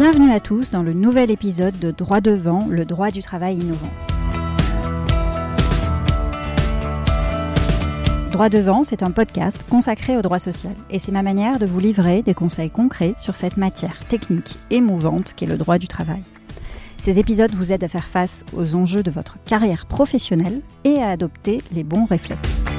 Bienvenue à tous dans le nouvel épisode de Droit devant, le droit du travail innovant. Droit devant, c'est un podcast consacré au droit social et c'est ma manière de vous livrer des conseils concrets sur cette matière technique émouvante qu'est le droit du travail. Ces épisodes vous aident à faire face aux enjeux de votre carrière professionnelle et à adopter les bons réflexes.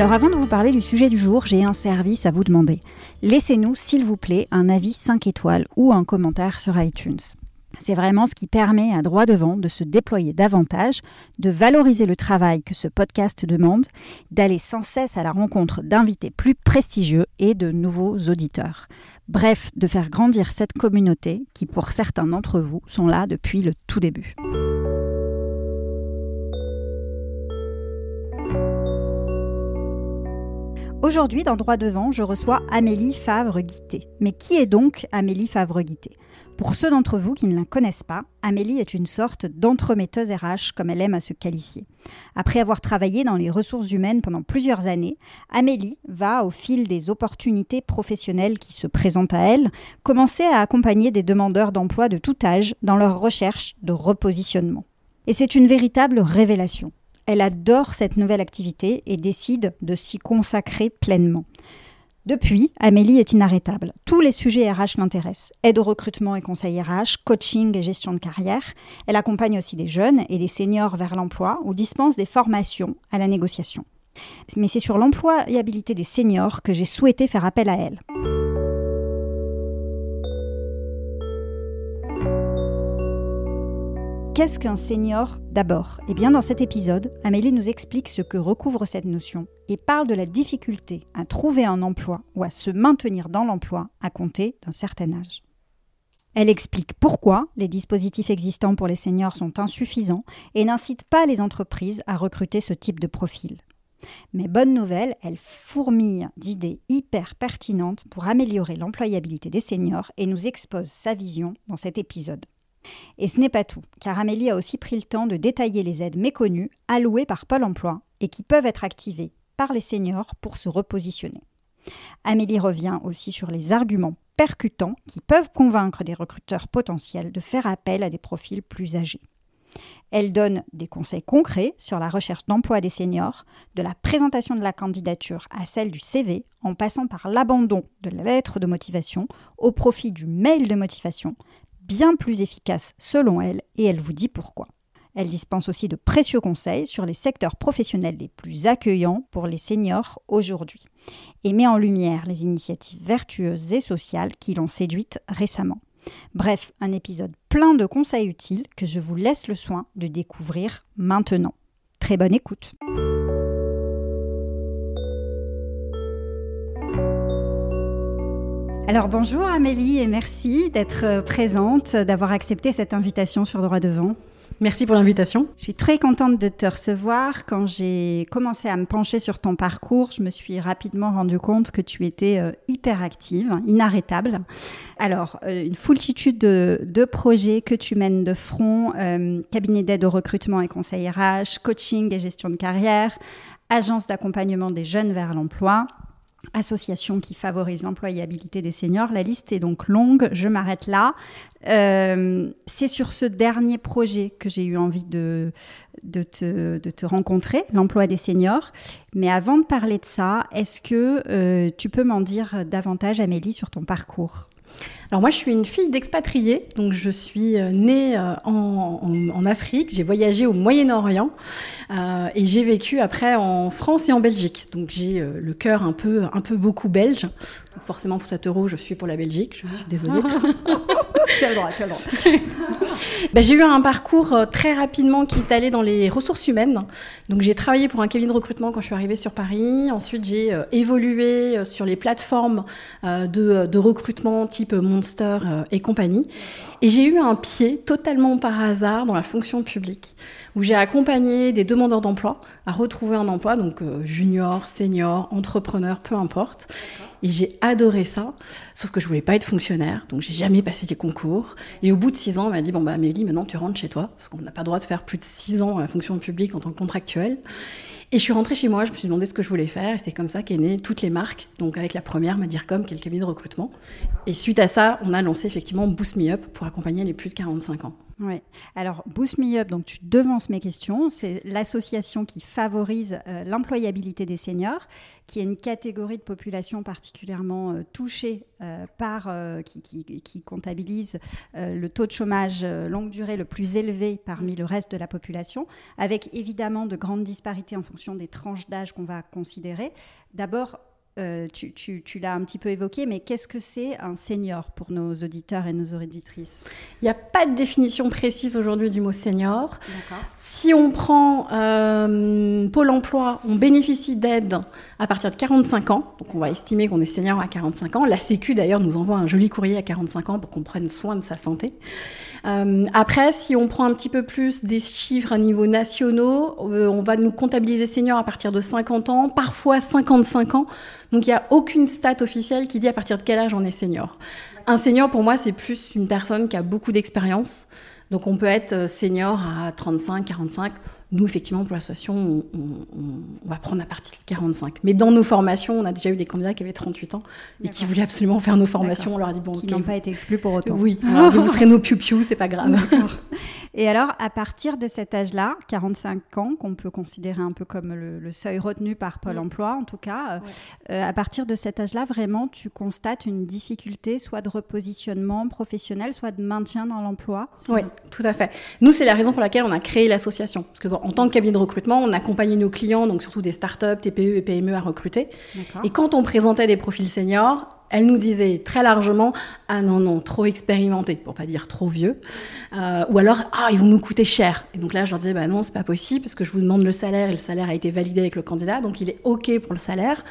Alors avant de vous parler du sujet du jour, j'ai un service à vous demander. Laissez-nous, s'il vous plaît, un avis 5 étoiles ou un commentaire sur iTunes. C'est vraiment ce qui permet à droit devant de se déployer davantage, de valoriser le travail que ce podcast demande, d'aller sans cesse à la rencontre d'invités plus prestigieux et de nouveaux auditeurs. Bref, de faire grandir cette communauté qui, pour certains d'entre vous, sont là depuis le tout début. Aujourd'hui, dans Droit devant, je reçois Amélie Favre-Guité. Mais qui est donc Amélie Favre-Guité Pour ceux d'entre vous qui ne la connaissent pas, Amélie est une sorte d'entremetteuse RH, comme elle aime à se qualifier. Après avoir travaillé dans les ressources humaines pendant plusieurs années, Amélie va, au fil des opportunités professionnelles qui se présentent à elle, commencer à accompagner des demandeurs d'emploi de tout âge dans leur recherche de repositionnement. Et c'est une véritable révélation. Elle adore cette nouvelle activité et décide de s'y consacrer pleinement. Depuis, Amélie est inarrêtable. Tous les sujets RH l'intéressent. Aide au recrutement et conseil RH, coaching et gestion de carrière. Elle accompagne aussi des jeunes et des seniors vers l'emploi ou dispense des formations à la négociation. Mais c'est sur l'employabilité des seniors que j'ai souhaité faire appel à elle. Qu'est-ce qu'un senior d'abord? Eh bien, dans cet épisode, Amélie nous explique ce que recouvre cette notion et parle de la difficulté à trouver un emploi ou à se maintenir dans l'emploi à compter d'un certain âge. Elle explique pourquoi les dispositifs existants pour les seniors sont insuffisants et n'incitent pas les entreprises à recruter ce type de profil. Mais bonne nouvelle, elle fourmille d'idées hyper pertinentes pour améliorer l'employabilité des seniors et nous expose sa vision dans cet épisode. Et ce n'est pas tout, car Amélie a aussi pris le temps de détailler les aides méconnues allouées par Pôle Emploi et qui peuvent être activées par les seniors pour se repositionner. Amélie revient aussi sur les arguments percutants qui peuvent convaincre des recruteurs potentiels de faire appel à des profils plus âgés. Elle donne des conseils concrets sur la recherche d'emploi des seniors, de la présentation de la candidature à celle du CV, en passant par l'abandon de la lettre de motivation au profit du mail de motivation, bien plus efficace selon elle, et elle vous dit pourquoi. Elle dispense aussi de précieux conseils sur les secteurs professionnels les plus accueillants pour les seniors aujourd'hui, et met en lumière les initiatives vertueuses et sociales qui l'ont séduite récemment. Bref, un épisode plein de conseils utiles que je vous laisse le soin de découvrir maintenant. Très bonne écoute. Alors bonjour Amélie et merci d'être euh, présente, d'avoir accepté cette invitation sur Droit Devant. Merci pour l'invitation. Je suis très contente de te recevoir. Quand j'ai commencé à me pencher sur ton parcours, je me suis rapidement rendu compte que tu étais euh, hyper active, inarrêtable. Alors, euh, une foultitude de, projets que tu mènes de front, cabinet d'aide au recrutement et conseil RH, coaching et gestion de carrière, agence d'accompagnement des jeunes vers l'emploi, association qui favorise l'employabilité des seniors. La liste est donc longue, je m'arrête là. Euh, c'est sur ce dernier projet que j'ai eu envie de, de, te, de te rencontrer, l'emploi des seniors. Mais avant de parler de ça, est-ce que euh, tu peux m'en dire davantage, Amélie, sur ton parcours? Alors moi, je suis une fille d'expatriés, donc je suis euh, née euh, en, Afrique, j'ai voyagé au Moyen-Orient euh, et j'ai vécu après en France et en Belgique. Donc j'ai le cœur un peu, un peu beaucoup belge. Donc forcément pour cet euro, je suis pour la Belgique, je suis désolée. tu as le droit, tu as le droit. Ben, j'ai eu un parcours très rapidement qui est allé dans les ressources humaines. Donc j'ai travaillé pour un cabinet de recrutement quand je suis arrivée sur Paris. Ensuite j'ai évolué sur les plateformes de, recrutement type mon Monster euh, et compagnie. Et j'ai eu un pied totalement par hasard dans la fonction publique, où j'ai accompagné des demandeurs d'emploi à retrouver un emploi, donc euh, junior, senior, entrepreneur, peu importe. Et j'ai adoré ça, sauf que je voulais pas être fonctionnaire, donc j'ai jamais passé les concours. Et au bout de six ans, on m'a dit bon bah Amélie, maintenant tu rentres chez toi, parce qu'on n'a pas le droit de faire plus de six ans à la fonction publique en tant que contractuel. Et je suis rentrée chez moi, je me suis demandé ce que je voulais faire, et c'est comme ça qu'est née toutes les marques. Donc avec la première, Madircom, qui est le cabinet de recrutement. Et suite à ça, on a lancé effectivement Boost Me Up pour accompagner les plus de 45 ans. Oui. Alors, Boost Me Up, donc tu devances mes questions, c'est l'association qui favorise euh, l'employabilité des seniors, qui est une catégorie de population particulièrement euh, touchée euh, par, qui, qui, comptabilise le taux de chômage longue durée le plus élevé parmi le reste de la population, avec évidemment de grandes disparités en fonction des tranches d'âge qu'on va considérer. D'abord, euh, tu, l'as un petit peu évoqué, mais qu'est-ce que c'est un senior pour nos auditeurs et nos auditrices? Il n'y a pas de définition précise aujourd'hui du mot senior. Si on prend euh, Pôle emploi, on bénéficie d'aide à partir de 45 ans. Donc on va estimer qu'on est senior à 45 ans. La Sécu d'ailleurs nous envoie un joli courrier à 45 ans pour qu'on prenne soin de sa santé. Euh, après, si on prend un petit peu plus des chiffres à niveau nationaux, on va nous comptabiliser senior à partir de 50 ans, parfois 55 ans. Donc il n'y a aucune stat officielle qui dit à partir de quel âge on est senior. Un senior, pour moi, c'est plus une personne qui a beaucoup d'expérience. Donc on peut être euh, senior à 35, 45. Nous, effectivement, pour l'association, on, va prendre à partir de 45. Mais dans nos formations, on a déjà eu des candidats qui avaient 38 ans et qui voulaient absolument faire nos formations. On leur a dit, bon, qui n'ont pas été exclus pour autant. Oui, on leur a dit, vous serez nos piou-piou, c'est pas grave. Et alors, à partir de cet âge-là, 45 ans, qu'on peut considérer un peu comme le, seuil retenu par Pôle emploi, en tout cas, euh, à partir de cet âge-là, vraiment, tu constates une difficulté, soit de repositionnement professionnel, soit de maintien dans l'emploi Oui, tout à fait. Nous, c'est la raison pour laquelle on a créé l'association. Parce que en tant que cabinet de recrutement, on accompagnait nos clients, donc surtout des startups, TPE et PME à recruter. Et quand on présentait des profils seniors, elle nous disait très largement ah non non trop expérimenté pour pas dire trop vieux. Euh, ou alors ah ils vont nous coûter cher et donc là je leur disais bah non c'est pas possible parce que je vous demande le salaire et le salaire a été validé avec le candidat donc il est ok pour le salaire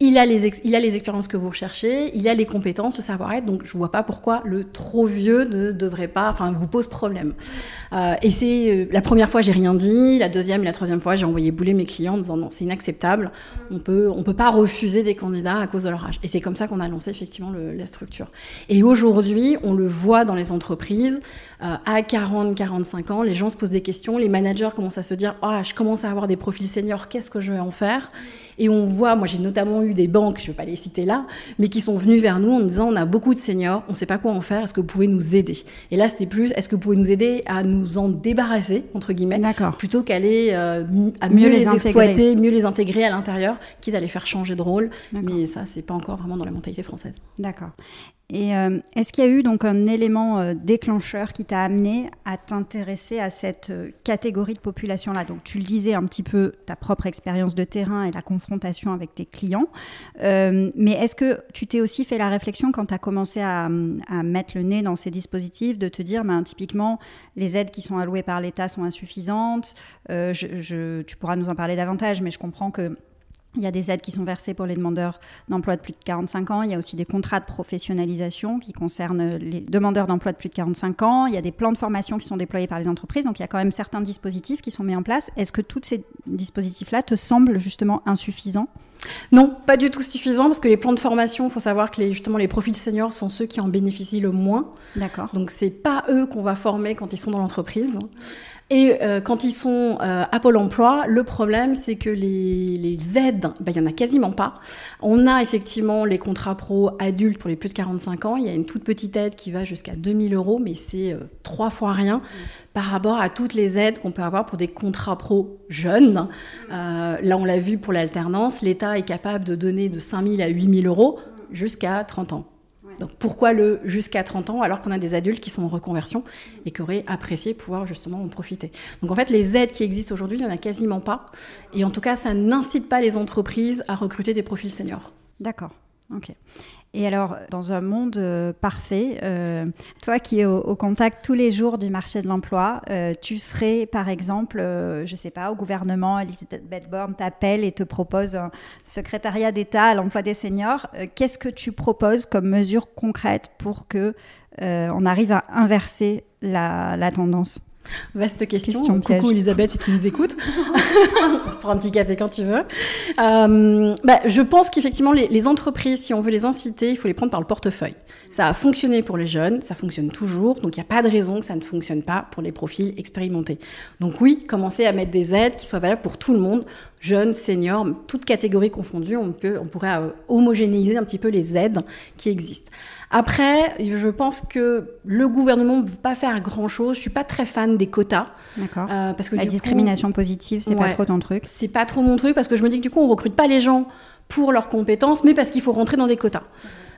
il a, les il a les expériences que vous recherchez, il a les compétences, le savoir-être, donc je vois pas pourquoi le trop vieux ne devrait pas, enfin, vous pose problème. Euh, et c'est euh, la première fois, j'ai rien dit, la deuxième et la troisième fois, j'ai envoyé bouler mes clients en disant non, c'est inacceptable, on peut, on peut pas refuser des candidats à cause de leur âge. Et c'est comme ça qu'on a lancé effectivement la structure. Et aujourd'hui, on le voit dans les entreprises, euh, à 40, 45 ans, les gens se posent des questions, les managers commencent à se dire, ah, je commence à avoir des profils seniors, qu'est-ce que je vais en faire? Et on voit, moi j'ai notamment eu des banques, je ne vais pas les citer là, mais qui sont venues vers nous en disant on a beaucoup de seniors, on ne sait pas quoi en faire, est-ce que vous pouvez nous aider? Et là c'était plus, est-ce que vous pouvez nous aider à nous en débarrasser, entre guillemets, plutôt qu'aller euh, à mieux, les, exploiter, mieux les intégrer à l'intérieur, quitte à les faire changer de rôle. Mais ça, c'est pas encore vraiment dans la mentalité française. D'accord. Et euh, est-ce qu'il y a eu donc un élément euh, déclencheur qui t'a amené à t'intéresser à cette euh, catégorie de population-là? Donc tu le disais un petit peu, ta propre expérience de terrain et la confrontation avec tes clients. mais est-ce que tu t'es aussi fait la réflexion quand tu as commencé à, mettre le nez dans ces dispositifs, de te dire, ben, typiquement, les aides qui sont allouées par l'État sont insuffisantes Tu pourras nous en parler davantage, mais je comprends que il y a des aides qui sont versées pour les demandeurs d'emploi de plus de 45 ans. Il y a aussi des contrats de professionnalisation qui concernent les demandeurs d'emploi de plus de 45 ans. Il y a des plans de formation qui sont déployés par les entreprises. Donc il y a quand même certains dispositifs qui sont mis en place. Est-ce que tous ces dispositifs-là te semblent justement insuffisants? Non, pas du tout suffisant parce que les plans de formation, il faut savoir que les, justement les profils seniors sont ceux qui en bénéficient le moins. D'accord. Donc c'est pas eux qu'on va former quand ils sont dans l'entreprise. Et euh, quand ils sont euh, à Pôle emploi, le problème, c'est que les, aides, ben, il n'y en a quasiment pas. On a effectivement les contrats pro adultes pour les plus de 45 ans. Il y a une toute petite aide qui va jusqu'à 2000 euros, mais c'est euh, trois fois rien par rapport à toutes les aides qu'on peut avoir pour des contrats pro jeunes. là, on l'a vu pour l'alternance, l'État est capable de donner de 5000 à 8000 euros jusqu'à 30 ans. Donc pourquoi le jusqu'à 30 ans alors qu'on a des adultes qui sont en reconversion et qui auraient apprécié pouvoir justement en profiter? Donc en fait, les aides qui existent aujourd'hui, il n'y en a quasiment pas. Et en tout cas, ça n'incite pas les entreprises à recruter des profils seniors. D'accord. Ok. Et alors, dans un monde euh, parfait, euh, toi qui es au, contact tous les jours du marché de l'emploi, euh, tu serais par exemple, je ne sais pas, au gouvernement, Elisabeth Borne t'appelle et te propose un secrétariat d'État à l'emploi des seniors. Qu'est-ce que tu proposes comme mesure concrète pour que on arrive à inverser la tendance? Vaste question. Coucou Elisabeth, si tu nous écoutes. on se prend un petit café quand tu veux. Euh, bah, je pense qu'effectivement, les, entreprises, si on veut les inciter, il faut les prendre par le portefeuille. Ça a fonctionné pour les jeunes, ça fonctionne toujours, donc il n'y a pas de raison que ça ne fonctionne pas pour les profils expérimentés. Donc oui, commencer à mettre des aides qui soient valables pour tout le monde, jeunes, seniors, toutes catégories confondues, on, peut, on pourrait euh, homogénéiser un petit peu les aides qui existent. Après, je pense que le gouvernement ne peut pas faire grand-chose. Je suis pas très fan des quotas. D'accord. Euh, parce que la discrimination positive, c'est pas trop ton truc. C'est pas trop mon truc parce que je me dis que du coup, on recrute pas les gens pour leurs compétences, mais parce qu'il faut rentrer dans des quotas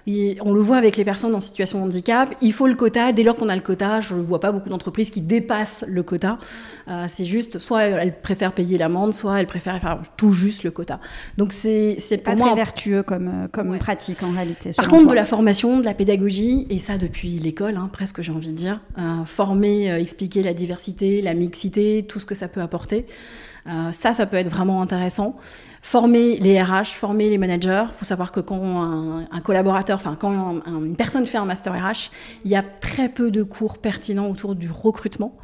on le voit avec les personnes en situation de handicap, il faut le quota. Dès lors qu'on a le quota, je ne vois pas beaucoup d'entreprises qui dépassent le quota. Euh, c'est juste, soit elles préfèrent payer l'amende, soit elles préfèrent faire tout juste le quota. Donc c'est pour pas moi très vertueux comme, euh, pratique en réalité. Par contre, de la formation, de la pédagogie, et ça depuis l'école, hein, presque j'ai envie de dire, euh, former, expliquer la diversité, la mixité, tout ce que ça peut apporter. ça, ça peut être vraiment intéressant former les RH, former les managers. Il faut savoir que quand un, collaborateur, enfin quand une personne fait un master RH, il y a très peu de cours pertinents autour du recrutement.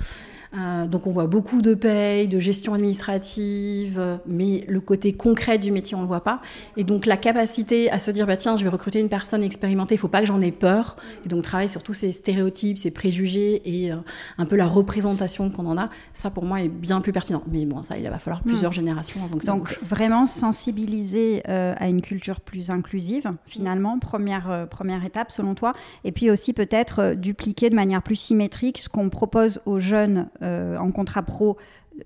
Euh, donc on voit beaucoup de paye, de gestion administrative, mais le côté concret du métier, on ne le voit pas. Et donc la capacité à se dire, bah, tiens, je vais recruter une personne expérimentée, il ne faut pas que j'en ai peur. Et donc travailler sur tous ces stéréotypes, ces préjugés et euh, un peu la représentation qu'on en a, ça pour moi est bien plus pertinent. Mais bon, ça, il va falloir hmm. plusieurs générations avant que ça Donc vraiment sensibiliser euh, à une culture plus inclusive, finalement, première, première étape selon toi. Et puis aussi peut-être dupliquer de manière plus symétrique ce qu'on propose aux jeunes euh, en contrat pro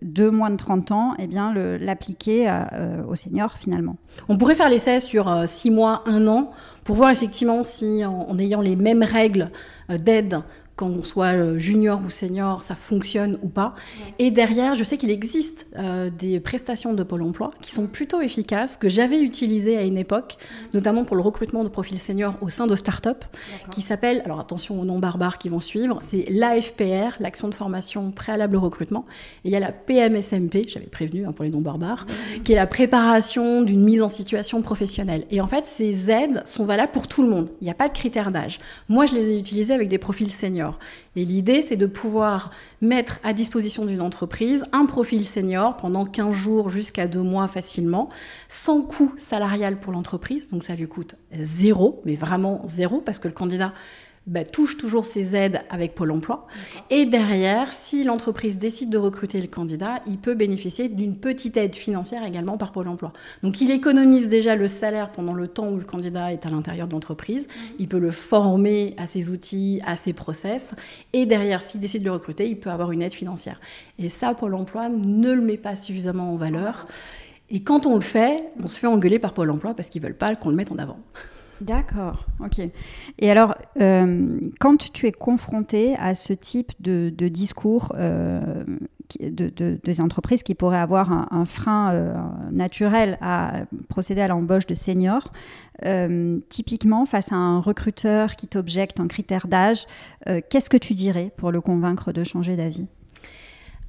de moins de 30 ans, eh bien l'appliquer euh, aux seniors finalement. On pourrait faire l'essai sur 6 euh, mois, 1 an, pour voir effectivement si en ayant les mêmes règles d'aide quand on soit euh, junior ou senior, ça fonctionne ou pas. Et derrière, je sais qu'il existe euh, des prestations de Pôle emploi qui sont plutôt efficaces, que j'avais utilisées à une époque, notamment pour le recrutement de profils seniors au sein de start-up, qui s'appelle, alors attention aux noms barbares qui vont suivre, c'est l'AFPR, l'action de formation préalable au recrutement. Et il y a la PMSMP, j'avais prévenu hein, pour les noms barbares, qui est la préparation d'une mise en situation professionnelle. Et en fait, ces aides sont valables pour tout le monde. Il n'y a pas de critère d'âge. Moi, je les ai utilisées avec des profils seniors. Et l'idée, c'est de pouvoir mettre à disposition d'une entreprise un profil senior pendant 15 jours jusqu'à 2 mois facilement, sans coût salarial pour l'entreprise. Donc ça lui coûte zéro, mais vraiment zéro, parce que le candidat bah, touche toujours ses aides avec Pôle emploi. Et derrière, si l'entreprise décide de recruter le candidat, il peut bénéficier d'une petite aide financière également par Pôle emploi. Donc il économise déjà le salaire pendant le temps où le candidat est à l'intérieur de l'entreprise. Mhm. Il peut le former à ses outils, à ses process. Et derrière, s'il décide de le recruter, il peut avoir une aide financière. Et ça, Pôle emploi ne le met pas suffisamment en valeur. Et quand on le fait, on se fait engueuler par Pôle emploi parce qu'ils veulent pas qu'on le mette en avant. D'accord, ok. Et alors, euh, quand tu es confronté à ce type de, discours euh, de, des entreprises qui pourraient avoir un, frein euh, naturel à procéder à l'embauche de seniors, typiquement face à un recruteur qui t'objecte un critère d'âge, qu'est-ce que tu dirais pour le convaincre de changer d'avis?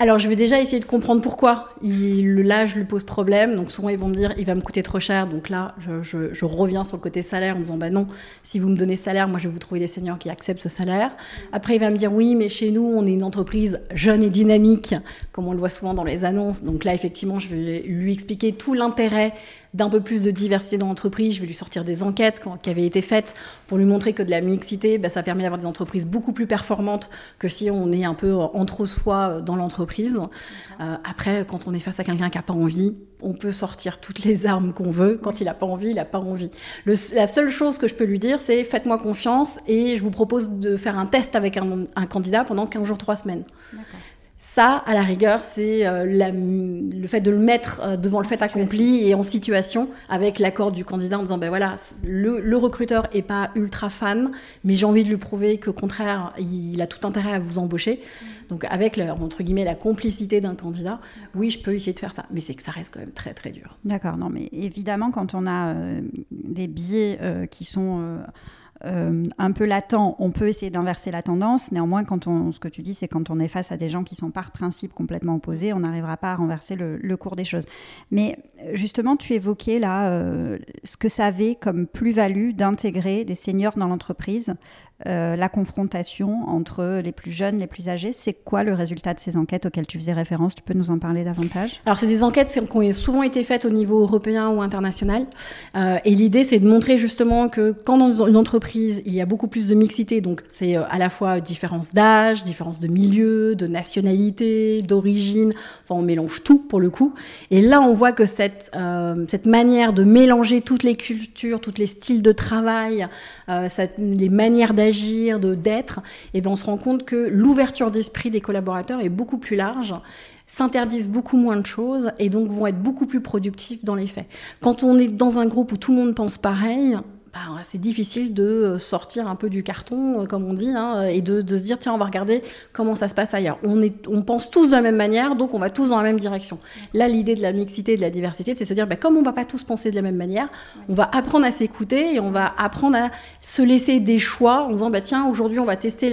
Alors, je vais déjà essayer de comprendre pourquoi l'âge lui pose problème. Donc, souvent, ils vont me dire, il va me coûter trop cher. Donc là, je, reviens sur le côté salaire en disant, bah non, si vous me donnez salaire, moi, je vais vous trouver des seniors qui acceptent ce salaire. Après, il va me dire, oui, mais chez nous, on est une entreprise jeune et dynamique, comme on le voit souvent dans les annonces. Donc là, effectivement, je vais lui expliquer tout l'intérêt d'un peu plus de diversité dans l'entreprise. Je vais lui sortir des enquêtes qui avaient été faites pour lui montrer que de la mixité, bah, ça permet d'avoir des entreprises beaucoup plus performantes que si on est un peu entre soi euh, dans l'entreprise. Euh, après, quand on est face à quelqu'un qui n'a pas envie, on peut sortir toutes les armes qu'on veut. Quand il n'a pas envie, il n'a pas envie. la seule chose que je peux lui dire, c'est faites-moi confiance et je vous propose de faire un test avec un, un candidat pendant 15 jours, 3 semaines. Ça, à la rigueur, c'est euh, le fait de le mettre euh, devant le fait accompli et en situation avec l'accord du candidat en disant ben voilà, le, recruteur est pas ultra fan, mais j'ai envie de lui prouver qu'au contraire, il, a tout intérêt à vous embaucher. Mm. Donc avec entre guillemets la complicité d'un candidat, oui, je peux essayer de faire ça, mais c'est que ça reste quand même très très dur. D'accord, non, mais évidemment quand on a euh, des biais qui sont euh, un peu latent, on peut essayer d'inverser la tendance. Néanmoins, quand on, ce que tu dis, c'est quand on est face à des gens qui sont par principe complètement opposés, on n'arrivera pas à renverser le, cours des choses. Mais euh, justement, tu évoquais là euh, ce que ça avait comme plus-value d'intégrer des seniors dans l'entreprise. Euh, la confrontation entre les plus jeunes, les plus âgés. C'est quoi le résultat de ces enquêtes auxquelles tu faisais référence? Tu peux nous en parler davantage? Alors, c'est des enquêtes qui ont souvent été faites au niveau européen ou international. Euh, et l'idée, c'est de montrer justement que quand dans une entreprise, il y a beaucoup plus de mixité, donc c'est euh, à la fois différence d'âge, différence de milieu, de nationalité, d'origine, enfin, on mélange tout pour le coup. Et là, on voit que cette, cette manière de mélanger toutes les cultures, tous les styles de travail, les manières d'agir, de d'être, et eh bien on se rend compte que l'ouverture d'esprit des collaborateurs est beaucoup plus large s'interdisent beaucoup moins de choses et donc vont être beaucoup plus productifs dans les faits. Quand on est dans un groupe où tout le monde pense pareil, bah, c'est difficile de euh, sortir un peu du carton, euh, comme on dit, hein, et de, se dire tiens, on va regarder comment ça se passe ailleurs. On, est, on pense tous de la même manière, donc on va tous dans la même direction. Là, l'idée de la mixité, de la diversité, c'est se dire bah, comme on va pas tous penser de la même manière, on va apprendre à s'écouter et on va apprendre à se laisser des choix en disant bah, tiens, aujourd'hui on va tester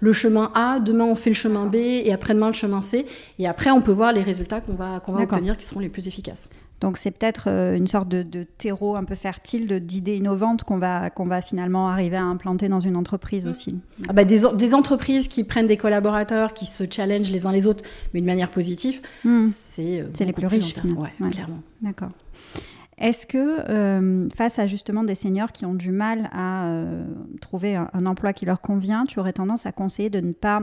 le, chemin A, demain on fait le chemin B et après-demain le chemin C, et après on peut voir les résultats qu'on va, qu'on va obtenir qui seront les plus efficaces. Donc c'est peut-être euh, une sorte de, terreau un peu fertile d'idées innovantes qu'on va, qu'on va finalement arriver à implanter dans une entreprise aussi. Ah bah des, des, entreprises qui prennent des collaborateurs, qui se challengent les uns les autres, mais de manière positive, c'est euh, les plus, riches. Ouais, clairement. D'accord. Est-ce que euh, face à justement des seniors qui ont du mal à trouver un, emploi qui leur convient, tu aurais tendance à conseiller de ne pas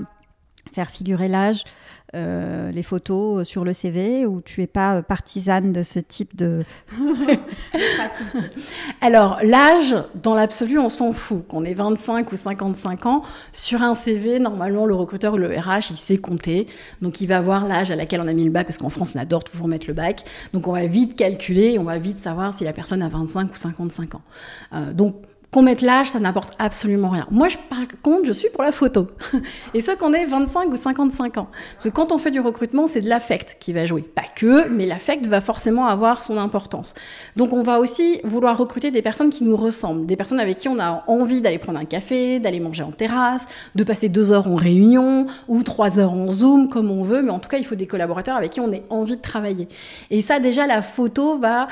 faire figurer l'âge, euh, les photos sur le CV ou tu es pas euh, partisane de ce type de Alors l'âge, dans l'absolu, on s'en fout. Qu'on ait 25 ou 55 ans, sur un CV, normalement le recruteur ou le RH, il sait compter. Donc il va voir l'âge à laquelle on a mis le bac, parce qu'en France on adore toujours mettre le bac. Donc on va vite calculer, on va vite savoir si la personne a 25 ou 55 ans. Euh, donc qu'on mette l'âge, ça n'apporte absolument rien. Moi, je, par contre, je suis pour la photo. Et ce qu'on ait 25 ou 55 ans. Parce que quand on fait du recrutement, c'est de l'affect qui va jouer. Pas que, mais l'affect va forcément avoir son importance. Donc, on va aussi vouloir recruter des personnes qui nous ressemblent. Des personnes avec qui on a envie d'aller prendre un café, d'aller manger en terrasse, de passer deux heures en réunion ou trois heures en Zoom, comme on veut. Mais en tout cas, il faut des collaborateurs avec qui on ait envie de travailler. Et ça, déjà, la photo va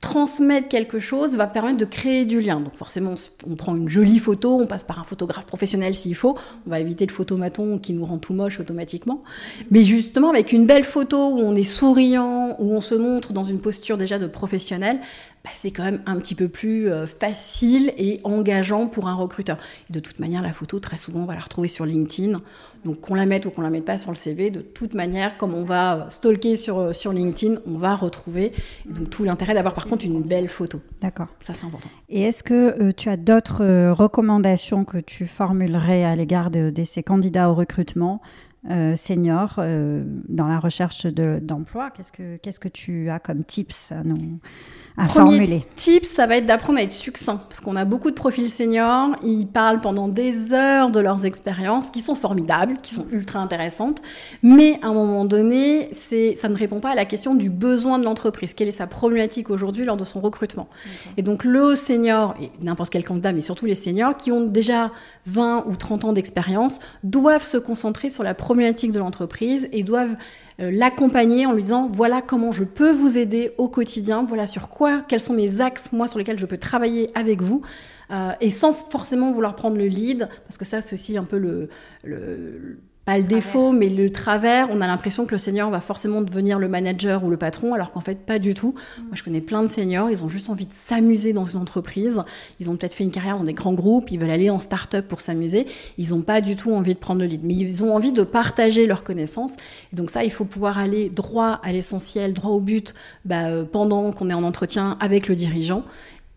transmettre quelque chose va permettre de créer du lien. Donc forcément, on prend une jolie photo, on passe par un photographe professionnel s'il faut, on va éviter le photomaton qui nous rend tout moche automatiquement. Mais justement, avec une belle photo où on est souriant, où on se montre dans une posture déjà de professionnel, bah, c'est quand même un petit peu plus euh, facile et engageant pour un recruteur. Et de toute manière, la photo, très souvent, on va la retrouver sur LinkedIn. Donc qu'on la mette ou qu'on la mette pas sur le CV, de toute manière, comme on va stalker sur, euh, sur LinkedIn, on va retrouver. donc tout l'intérêt d'avoir par contre une belle photo. D'accord. Ça, c'est important. Et est-ce que euh, tu as d'autres recommandations que tu formulerais à l'égard de, ces candidats au recrutement? Seniors dans la recherche d'emploi. Qu'est-ce que Qu'est-ce que tu as comme tips à nous à Premier tip, ça va être d'apprendre à être succinct, parce qu'on a beaucoup de profils seniors, ils parlent pendant des heures de leurs expériences, qui sont formidables, qui sont ultra intéressantes, mais à un moment donné, ça ne répond pas à la question du besoin de l'entreprise. Quelle est sa problématique aujourd'hui lors de son recrutement? Et donc le senior, et n'importe quel candidat, mais surtout les seniors, qui ont déjà 20 ou 30 ans d'expérience, doivent se concentrer sur la problématique de l'entreprise et doivent euh, l'accompagner en lui disant voilà comment je peux vous aider au quotidien, voilà sur quoi, quels sont mes axes moi sur lesquels je peux travailler avec vous. Euh, et sans forcément vouloir prendre le lead, parce que ça c'est aussi un peu le, le pas le défaut, mais le travers, on a l'impression que le senior va forcément devenir le manager ou le patron, alors qu'en fait, pas du tout. Mm. Moi, je connais plein de seniors, ils ont juste envie de s'amuser dans une entreprise. Ils ont peut-être fait une carrière dans des grands groupes, ils veulent aller en start-up pour s'amuser. Ils n'ont pas du tout envie de prendre le lead, mais ils ont envie de partager leurs connaissances. Et donc ça, il faut pouvoir aller droit à l'essentiel, droit au but, bah, euh, pendant qu'on est en entretien avec le dirigeant.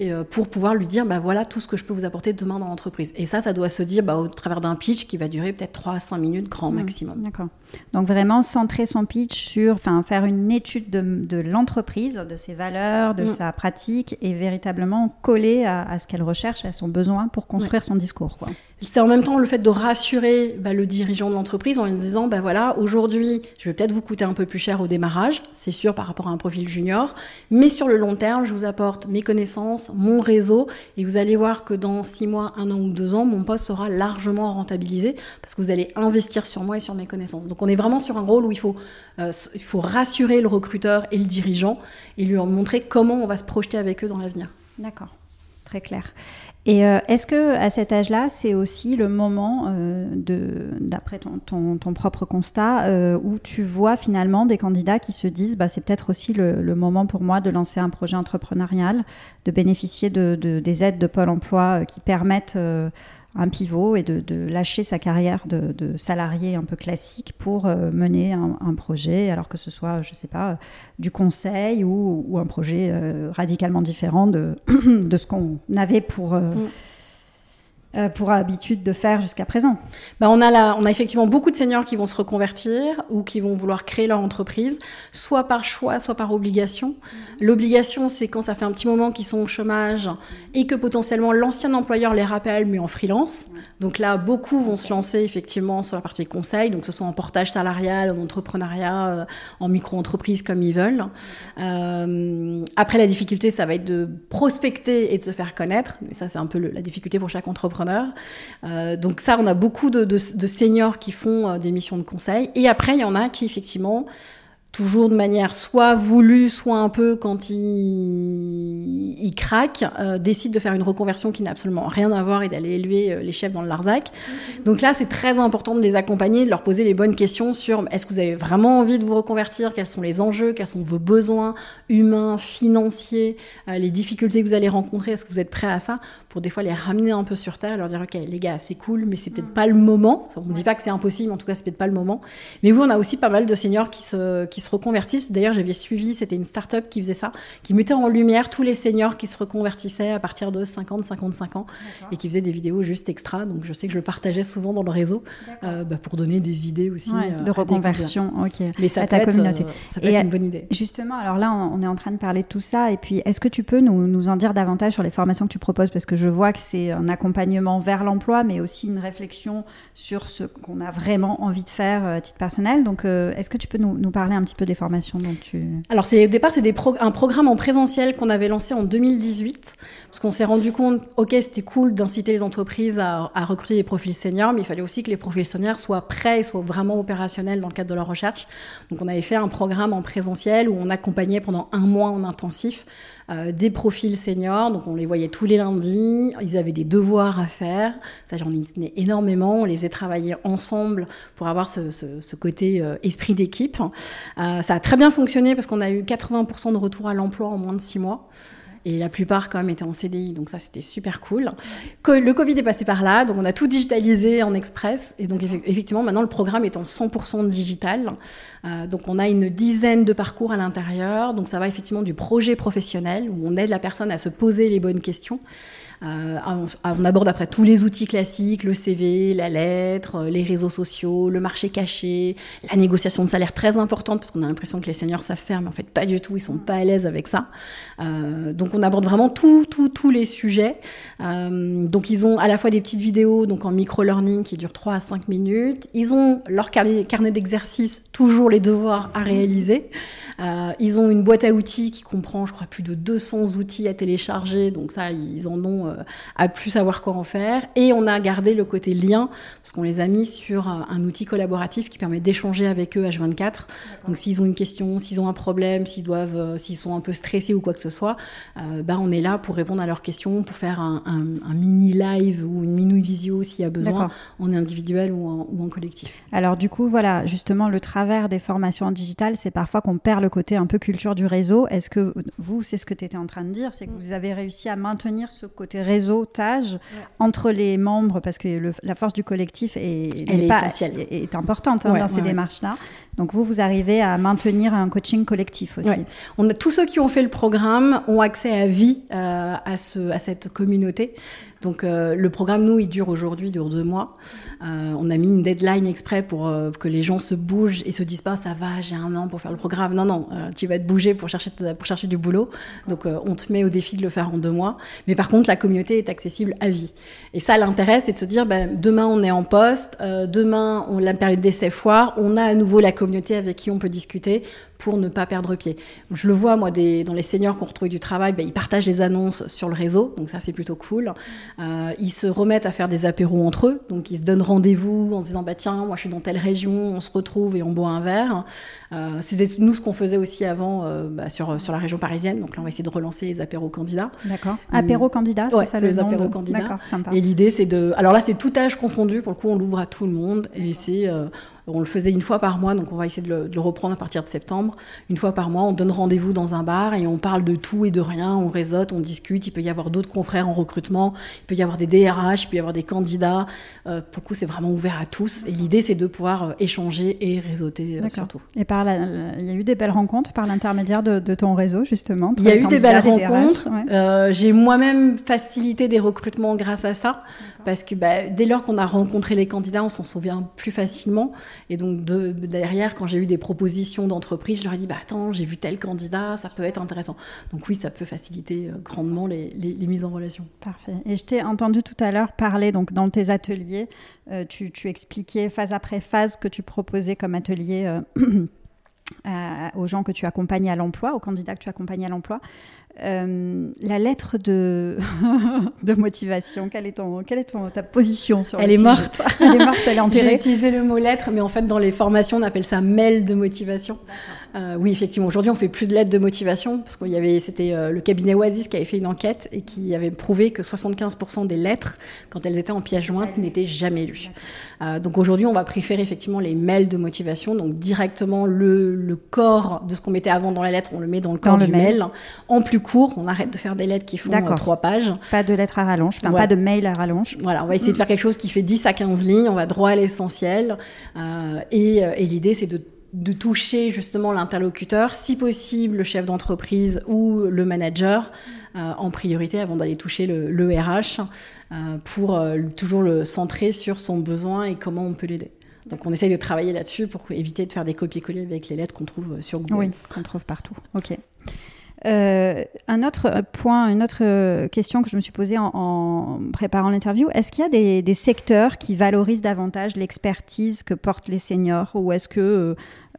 Euh, pour pouvoir lui dire bah voilà tout ce que je peux vous apporter demain dans l'entreprise. Et ça, ça doit se dire bah, au travers d'un pitch qui va durer peut-être 3 à 5 minutes grand mmh, maximum. D'accord. Donc vraiment centrer son pitch sur, enfin faire une étude de, l'entreprise, de ses valeurs, de mmh. sa pratique et véritablement coller à, ce qu'elle recherche, à son besoin pour construire son discours. C'est en même temps le fait de rassurer bah, le dirigeant de l'entreprise en lui disant bah voilà aujourd'hui je vais peut-être vous coûter un peu plus cher au démarrage, c'est sûr par rapport à un profil junior, mais sur le long terme je vous apporte mes connaissances, mon réseau et vous allez voir que dans six mois, un an ou deux ans mon poste sera largement rentabilisé parce que vous allez investir sur moi et sur mes connaissances. Donc on est vraiment sur un rôle où il faut, euh, il faut rassurer le recruteur et le dirigeant et lui montrer comment on va se projeter avec eux dans l'avenir. D'accord. Très clair. Et euh, est-ce que à cet âge-là, c'est aussi le moment, euh, de, d'après ton, ton, propre constat, où tu vois finalement des candidats qui se disent, bah, c'est peut-être aussi le, le, moment pour moi de lancer un projet entrepreneurial, de bénéficier de des aides de Pôle Emploi qui permettent un pivot et de, lâcher sa carrière de, salarié un peu classique pour euh, mener un, projet, alors que ce soit, je ne sais pas, du conseil ou, un projet euh, radicalement différent de, ce qu'on avait pour... Euh, mm. Euh, pour habitude de faire jusqu'à présent bah on, a la, on a effectivement beaucoup de seniors qui vont se reconvertir ou qui vont vouloir créer leur entreprise, soit par choix, soit par obligation. Mm-hmm. L'obligation, c'est quand ça fait un petit moment qu'ils sont au chômage et que potentiellement l'ancien employeur les rappelle, mais en freelance. Donc là, beaucoup vont se lancer effectivement sur la partie conseil, donc que ce soit en portage salarial, en entrepreneuriat, euh, en micro-entreprise comme ils veulent. Euh, après, la difficulté, ça va être de prospecter et de se faire connaître. Mais ça, c'est un peu la difficulté pour chaque entrepreneur euh, donc ça, on a beaucoup de, seniors qui font euh, des missions de conseil. Et après, il y en a qui, effectivement, toujours de manière soit voulue, soit un peu quand ils, craquent, euh, décident de faire une reconversion qui n'a absolument rien à voir et d'aller élever euh, les chefs dans le Larzac. Mhm. Donc là, c'est très important de les accompagner, de leur poser les bonnes questions sur est-ce que vous avez vraiment envie de vous reconvertir, quels sont les enjeux, quels sont vos besoins humains, financiers, euh, les difficultés que vous allez rencontrer, est-ce que vous êtes prêts à ça? Pour des fois les ramener un peu sur terre, leur dire ok les gars c'est cool, mais c'est peut-être mhm. pas le moment. On ne dit pas que c'est impossible, en tout cas c'est peut-être pas le moment. Mais oui, on a aussi pas mal de seniors qui se qui se reconvertissent. D'ailleurs, j'avais suivi, c'était une start-up qui faisait ça, qui mettait en lumière tous les seniors qui se reconvertissaient à partir de 50, 55 ans et qui faisait des vidéos juste extra. Donc, je sais que je le partageais souvent dans le réseau euh, bah, pour donner des idées aussi. Euh, de reconversion, ok. Mais ça à peut ta être, communauté. Euh, ça peut être une bonne idée. Justement, alors là, on est en train de parler de tout ça. Et puis, est-ce que tu peux nous, nous en dire davantage sur les formations que tu proposes? Parce que je vois que c'est un accompagnement vers l'emploi, mais aussi une réflexion sur ce qu'on a vraiment envie de faire à titre personnel. Donc, est-ce que tu peux nous, parler un petit peu des formations alors, c'est, au départ, c'est un programme en présentiel qu'on avait lancé en 2018, parce qu'on s'est rendu compte, OK, c'était cool d'inciter les entreprises à, recruter des profils seniors, mais il fallait aussi que les profils seniors soient prêts et soient vraiment opérationnels dans le cadre de leur recherche. Donc, on avait fait un programme en présentiel où on accompagnait pendant un mois en intensif euh, des profils seniors. Donc on les voyait tous les lundis. Ils avaient des devoirs à faire. Ça, j'en ai tenais énormément. On les faisait travailler ensemble pour avoir ce, côté euh, esprit d'équipe. Euh, ça a très bien fonctionné parce qu'on a eu 80% de retour à l'emploi en moins de six mois. Et la plupart, quand même, étaient en CDI. Donc, ça, c'était super cool. Le Covid est passé par là. Donc, on a tout digitalisé en express. Et donc, effectivement, maintenant, le programme est en 100% digital. Euh, donc, on a une dizaine de parcours à l'intérieur. Donc, ça va effectivement du projet professionnel où on aide la personne à se poser les bonnes questions. Euh, on aborde après tous les outils classiques, le CV, la lettre, euh, les réseaux sociaux, le marché caché, la négociation de salaire très importante parce qu'on a l'impression que les seniors savent faire, mais en fait pas du tout, ils sont pas à l'aise avec ça. Euh, donc on aborde vraiment tous les sujets. donc ils ont à la fois des petites vidéos donc en micro-learning qui durent 3 à 5 minutes. Ils ont leur carnet, carnet d'exercices, toujours les devoirs à réaliser. Ils ont une boîte à outils qui comprend, je crois, plus de 200 outils à télécharger. Donc ça, ils en ont euh, à plus savoir quoi en faire. Et on a gardé le côté lien, parce qu'on les a mis sur euh, un outil collaboratif qui permet d'échanger avec eux H24. Donc s'ils ont une question, s'ils ont un problème, s'ils doivent, s'ils sont un peu stressés ou quoi que ce soit, bah, on est là pour répondre à leurs questions, pour faire un, mini live ou une mini visio s'il y a besoin, en individuel ou en, ou en collectif. Alors du coup, voilà, justement, le travers des formations en digital, c'est parfois qu'on perd le côté un peu culture du réseau. Est-ce que vous, c'est ce que tu étais en train de dire, c'est que mm. vous avez réussi à maintenir ce côté réseautage entre les membres, parce que la force du collectif est, est, pas, est, importante hein, dans ces démarches-là. Donc vous, vous arrivez à maintenir un coaching collectif aussi. On a tous ceux qui ont fait le programme ont accès à vie euh, à, ce, à cette communauté. Donc euh, le programme, nous, il dure aujourd'hui, dure deux mois. Euh, on a mis une deadline exprès pour que les gens se bougent et se disent pas ça va, j'ai un an pour faire le programme. Non, non, tu vas te bouger pour chercher, pour chercher du boulot. Donc on te met au défi de le faire en deux mois. Mais par contre, la communauté est accessible à vie. Et ça, l'intérêt, c'est de se dire ben, demain on est en poste, demain on, la période d'essai foire, on a à nouveau la communauté avec qui on peut discuter pour ne pas perdre pied. Je le vois, moi, des, dans les seniors qui ont retrouvé du travail, ben, ils partagent les annonces sur le réseau, donc ça c'est plutôt cool. Euh, ils se remettent à faire des apéros entre eux, donc ils se donnent rendez-vous en se disant, bah tiens, moi je suis dans telle région, on se retrouve et on boit un verre. Euh, C'était nous ce qu'on faisait aussi avant euh, bah, sur, sur la région parisienne, donc là on va essayer de relancer les apéros candidats. D'accord. Apéro candidats, Ouais, c'est ça les le nom apéros de- candidats. D'accord, sympa. Et l'idée, c'est de. Alors là, c'est tout âge confondu. Pour le coup, on l'ouvre à tout le monde. Et c'est. euh, on le faisait une fois par mois, donc on va essayer de le, de le reprendre à partir de septembre. Une fois par mois, on donne rendez-vous dans un bar et on parle de tout et de rien. On réseaute, on discute. Il peut y avoir d'autres confrères en recrutement. Il peut y avoir des DRH, il peut y avoir des candidats. Euh, pour le coup, c'est vraiment ouvert à tous. Et l'idée, c'est de pouvoir euh, échanger et réseauter euh, surtout. Et par la- il y a eu des belles rencontres par l'intermédiaire de, de ton réseau, justement. Il y a eu des belles rencontres. ouais. Euh, J'ai moi-même facilité des recrutements grâce à ça, parce que bah, dès lors qu'on a rencontré les candidats, on s'en souvient plus facilement. Et donc de, derrière, quand j'ai eu des propositions d'entreprise, je leur ai dit bah attends, j'ai vu tel candidat, ça peut être intéressant. Donc oui, ça peut faciliter euh, grandement les, les- les mises en relation. Parfait. Et je t'ai entendu tout à l'heure parler, donc dans tes ateliers, euh, tu, tu expliquais phase après phase que tu proposais comme atelier euh, aux gens que tu accompagnais à l'emploi, aux candidats que tu accompagnais à l'emploi. Euh, la lettre de, de motivation, quelle est, ton, quelle est ton, ta position sur Elle le est sujet morte. Elle est morte, elle est J'ai enterrée. utilisé le mot lettre, mais en fait, dans les formations, on appelle ça mail de motivation. Euh, oui, effectivement. Aujourd'hui, on fait plus de lettres de motivation parce qu'il y avait, c'était euh, le cabinet Oasis qui avait fait une enquête et qui avait prouvé que 75% des lettres, quand elles étaient en pièce jointe, n'étaient jamais lues. Donc aujourd'hui, on va préférer effectivement les mails de motivation. Donc directement le, le corps de ce qu'on mettait avant dans la lettre, on le met dans le Dans corps le du mail. mail. En plus court, on arrête de faire des lettres qui font euh, trois pages. Pas de lettre à rallonge, enfin Ouais. pas de mail à rallonge. Voilà, on va essayer de faire quelque chose qui fait 10 à 15 lignes, on va droit à l'essentiel. Euh, et euh, et l'idée, c'est de, de toucher justement l'interlocuteur, si possible le chef d'entreprise ou le manager, euh, en priorité avant d'aller toucher le, le RH, euh, pour euh, toujours le centrer sur son besoin et comment on peut l'aider. Donc on essaye de travailler là-dessus pour éviter de faire des copier-coller avec les lettres qu'on trouve sur Google. Oui, qu'on trouve partout. Ok. Euh, un autre point, une autre euh, question que je me suis posée en, préparant l'interview, est-ce qu'il y a des, des secteurs qui valorisent davantage l'expertise que portent les seniors ou est-ce que, euh, euh,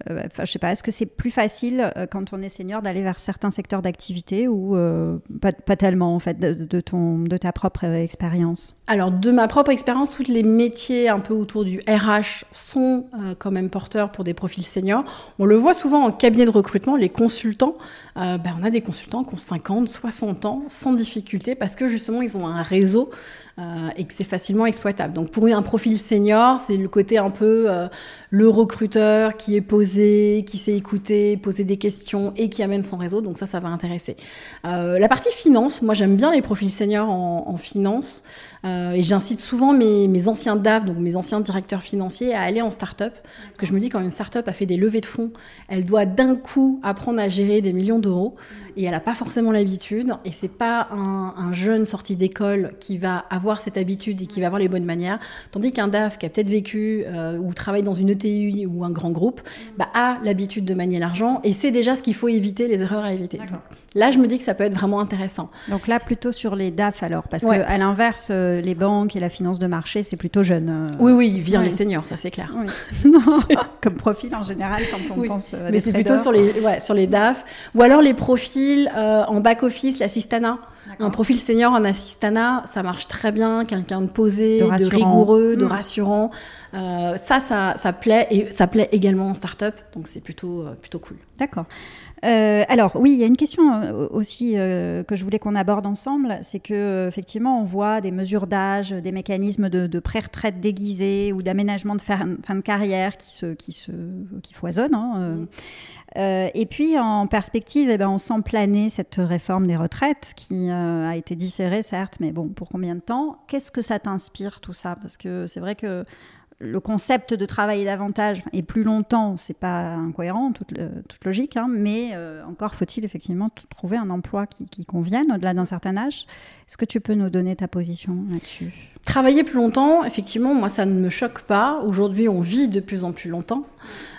enfin, je sais pas, est-ce que c'est plus facile euh, quand on est senior d'aller vers certains secteurs d'activité ou euh, pas, tellement en fait de, ton, de ta propre euh, expérience? Alors, de ma propre expérience, tous les métiers un peu autour du RH sont euh, quand même porteurs pour des profils seniors. On le voit souvent en cabinet de recrutement, les consultants. euh, ben, on a des consultants qui ont 50, 60 ans sans difficulté parce que justement, ils ont un réseau euh, et que c'est facilement exploitable. Donc, pour un profil senior, c'est le côté un peu euh, le recruteur qui est posé, qui sait écouter, poser des questions et qui amène son réseau. Donc, ça, ça va intéresser. Euh, la partie finance, moi, j'aime bien les profils seniors en, en finance. Euh, et j'incite souvent mes, mes anciens DAF, donc mes anciens directeurs financiers, à aller en start-up. Parce que je me dis, quand une start-up a fait des levées de fonds, elle doit d'un coup apprendre à gérer des millions d'euros. Et elle n'a pas forcément l'habitude. Et c'est pas un, un jeune sorti d'école qui va avoir cette habitude et qui va avoir les bonnes manières. Tandis qu'un DAF qui a peut-être vécu euh, ou travaille dans une ETI ou un grand groupe, bah, a l'habitude de manier l'argent et sait déjà ce qu'il faut éviter, les erreurs à éviter. Donc, là, je me dis que ça peut être vraiment intéressant. Donc là, plutôt sur les DAF alors, parce Ouais. que à l'inverse, euh, les banques et la finance de marché, c'est plutôt jeune. euh, Oui, oui, il vire Ouais. les seniors, ça c'est clair. Oui. Comme profil en général, quand on Oui. pense euh, Mais c'est plutôt sur les, ouais, sur les DAF. Ou alors les profils euh, en back-office, l'assistana. Un profil senior en assistana, ça marche très bien. Quelqu'un de posé, De rigoureux, de Mm. rassurant. Euh, ça, ça, ça plaît. Et ça plaît également en start-up. Donc c'est plutôt, euh, plutôt cool. D'accord. Euh, alors oui, il y a une question euh, aussi euh, que je voulais qu'on aborde ensemble, c'est que effectivement on voit des mesures d'âge, des mécanismes de, de pré-retraite déguisés ou d'aménagement de fin, fin de carrière qui se qui se qui foisonnent. hein, euh. Euh, et puis en perspective, eh ben, on sent planer cette réforme des retraites qui a été différée certes, mais bon, pour combien de temps? Qu'est-ce que ça t'inspire tout ça? Parce que c'est vrai que le concept de travailler davantage et plus longtemps, c'est pas incohérent, toute, toute logique, hein, mais euh, encore faut-il effectivement trouver un emploi qui, qui convienne au-delà d'un certain âge. Est-ce que tu peux nous donner ta position là-dessus? Travailler plus longtemps, effectivement, moi, ça ne me choque pas. Aujourd'hui, on vit de plus en plus longtemps.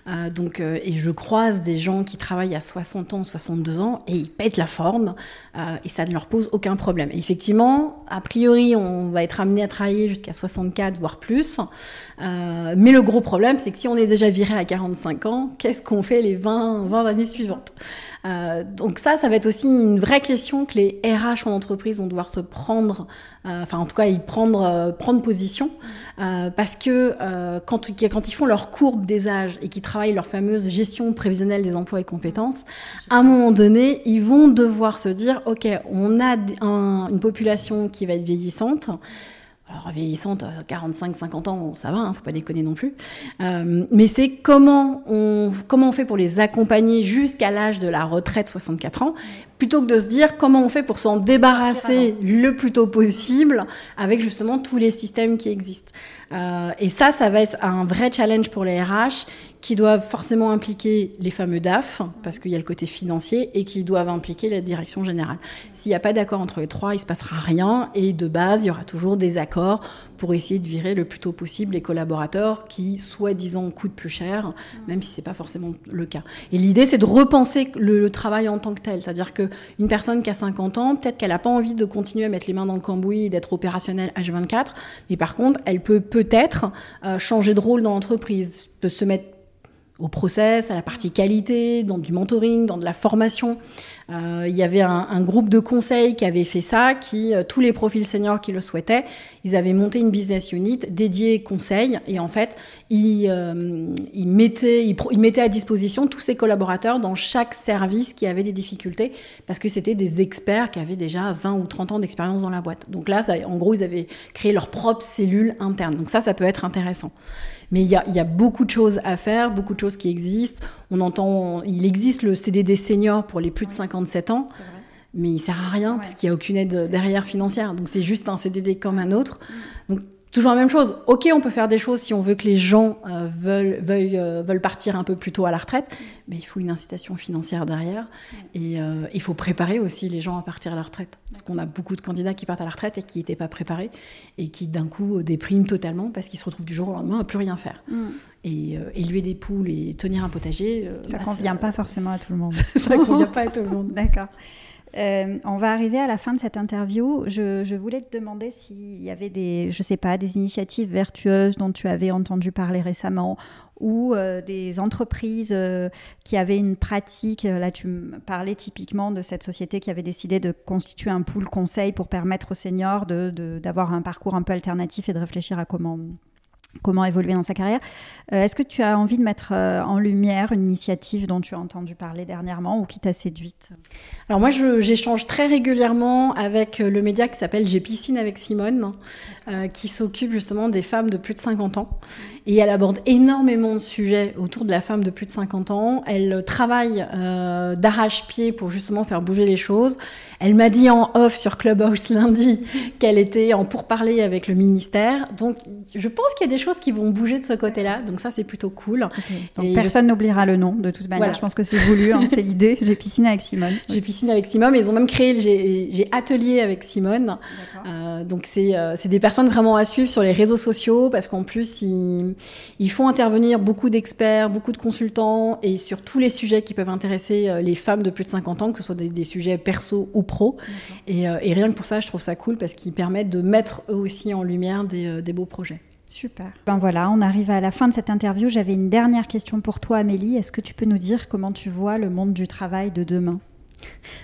Euh, donc, euh, et je croise des gens qui travaillent à 60 ans, 62 ans, et ils pètent la forme, euh, et ça ne leur pose aucun problème. effectivement, a priori, on va être amené à travailler jusqu'à 64, voire plus. mais le gros problème, c'est que si on est déjà viré à 45 ans, qu'est-ce qu'on fait les 20, 20 années suivantes? Euh, donc ça, ça va être aussi une vraie question que les RH en entreprise vont devoir se prendre, euh, enfin en tout cas y prendre, euh, prendre position, parce que quand, quand ils font leur courbe des âges et qu'ils travaillent leur fameuse gestion prévisionnelle des emplois et compétences, à un moment donné, ils vont devoir se dire, ok, on a une population qui va être vieillissante. Alors, vieillissante, 45, 50 ans, ça va, ne hein, faut pas déconner non plus. Euh, mais c'est comment on, comment on fait pour les accompagner jusqu'à l'âge de la retraite, 64 ans, plutôt que de se dire comment on fait pour s'en débarrasser le plus tôt possible avec justement tous les systèmes qui existent. Euh, et ça, ça va être un vrai challenge pour les RH qui doivent forcément impliquer les fameux DAF, parce qu'il y a le côté financier, et qui doivent impliquer la direction générale. S'il n'y a pas d'accord entre les trois, il ne se passera rien, et de base, il y aura toujours des accords pour essayer de virer le plus tôt possible les collaborateurs qui, soi-disant, coûtent plus cher, même si ce n'est pas forcément le cas. Et l'idée, c'est de repenser le, travail en tant que tel. C'est-à-dire qu'une personne qui a 50 ans, peut-être qu'elle n'a pas envie de continuer à mettre les mains dans le cambouis et d'être opérationnelle H24, mais par contre, elle peut peut-être euh, changer de rôle dans l'entreprise, peut se mettre au process, à la partie qualité, dans du mentoring, dans de la formation. Euh, il y avait un, groupe de conseils qui avait fait ça, qui euh, tous les profils seniors qui le souhaitaient, ils avaient monté une business unit dédiée conseil et en fait ils, euh, mettaient, ils, mettaient à disposition tous ces collaborateurs dans chaque service qui avait des difficultés parce que c'était des experts qui avaient déjà 20 ou 30 ans d'expérience dans la boîte. Donc là, en gros, ils avaient créé leur propre cellule interne. Donc ça, ça peut être intéressant. Mais il y a, beaucoup de choses à faire, beaucoup de choses qui existent. On entend, il existe le CDD senior pour les plus de 57 ans, mais il sert à rien parce qu'il n'y a aucune aide derrière financière. Donc c'est juste un CDD comme un autre. Mm. Donc toujours la même chose. Ok, on peut faire des choses si on veut que les gens euh, veulent, veuillent, euh, veulent partir un peu plus tôt à la retraite, mais il faut une incitation financière derrière. Et euh, il faut préparer aussi les gens à partir à la retraite. Parce qu'on a beaucoup de candidats qui partent à la retraite et qui n'étaient pas préparés et qui d'un coup dépriment totalement parce qu'ils se retrouvent du jour au lendemain à plus rien faire. Mm. Et élever des poules et tenir un potager. ça ne bah, convient pas forcément à tout le monde. ça ne convient pas à tout le monde. D'accord. Euh, on va arriver à la fin de cette interview. Je, voulais te demander s'il y avait des, je sais pas, des initiatives vertueuses dont tu avais entendu parler récemment ou euh, des entreprises euh, qui avaient une pratique. Là, tu parlais typiquement de cette société qui avait décidé de constituer un pool conseil pour permettre aux seniors d'avoir un parcours un peu alternatif et de réfléchir à comment comment évoluer dans sa carrière. Euh, est-ce que tu as envie de mettre euh, en lumière une initiative dont tu as entendu parler dernièrement ou qui t'a séduite? Alors moi, j'échange très régulièrement avec euh, le média qui s'appelle J'ai piscine avec Simone, qui s'occupe justement des femmes de plus de 50 ans. Et elle aborde énormément de sujets autour de la femme de plus de 50 ans. Elle travaille d'arrache-pied pour justement faire bouger les choses. Elle m'a dit en off sur Clubhouse lundi qu'elle était en pourparler avec le ministère. Donc, je pense qu'il y a des choses qui vont bouger de ce côté-là. Donc, ça, c'est plutôt cool. Donc, personne n'oubliera le nom, de toute manière. Je pense que c'est voulu, hein, c'est l'idée. J'ai piscine avec Simone. J'ai piscine avec Simone. Ils ont même créé, j'ai atelier avec Simone. Euh, donc, euh, c'est des personnes vraiment à suivre sur les réseaux sociaux parce qu'en plus, ils, ils, font intervenir beaucoup d'experts, beaucoup de consultants et sur tous les sujets qui peuvent intéresser euh, les femmes de plus de 50 ans, que ce soit des, des sujets perso ou pro. Euh, et, rien que pour ça, je trouve ça cool parce qu'ils permettent de mettre eux aussi en lumière des, euh, beaux projets. Super. Ben voilà, on arrive à la fin de cette interview. J'avais une dernière question pour toi, Amélie. Est-ce que tu peux nous dire comment tu vois le monde du travail de demain?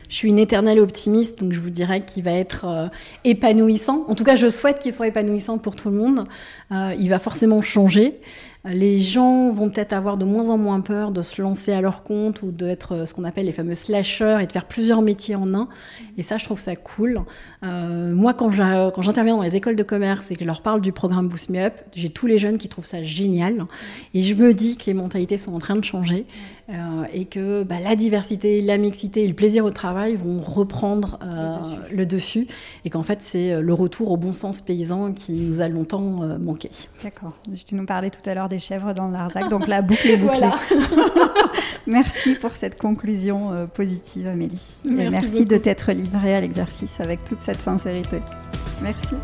Je suis une éternelle optimiste, donc je vous dirais qu'il va être euh, épanouissant. En tout cas, je souhaite qu'il soit épanouissant pour tout le monde. il va forcément changer. Les gens vont peut-être avoir de moins en moins peur de se lancer à leur compte ou d'être euh, ce qu'on appelle les fameux slashers et de faire plusieurs métiers en un. Et ça, je trouve ça cool. Euh, moi, quand j'interviens dans les écoles de commerce et que je leur parle du programme Boost Me Up, j'ai tous les jeunes qui trouvent ça génial. Et je me dis que les mentalités sont en train de changer euh, et que bah, la diversité, la mixité et le plaisir au travail vont reprendre le dessus. et qu'en fait, c'est le retour au bon sens paysan qui nous a longtemps manqué. D'accord. Tu nous parlais tout à l'heure des chèvres dans le Larzac, donc la boucle est bouclée. merci pour cette conclusion euh, positive, Amélie. Merci, merci de t'être livrée à l'exercice avec toute cette sincérité. Merci.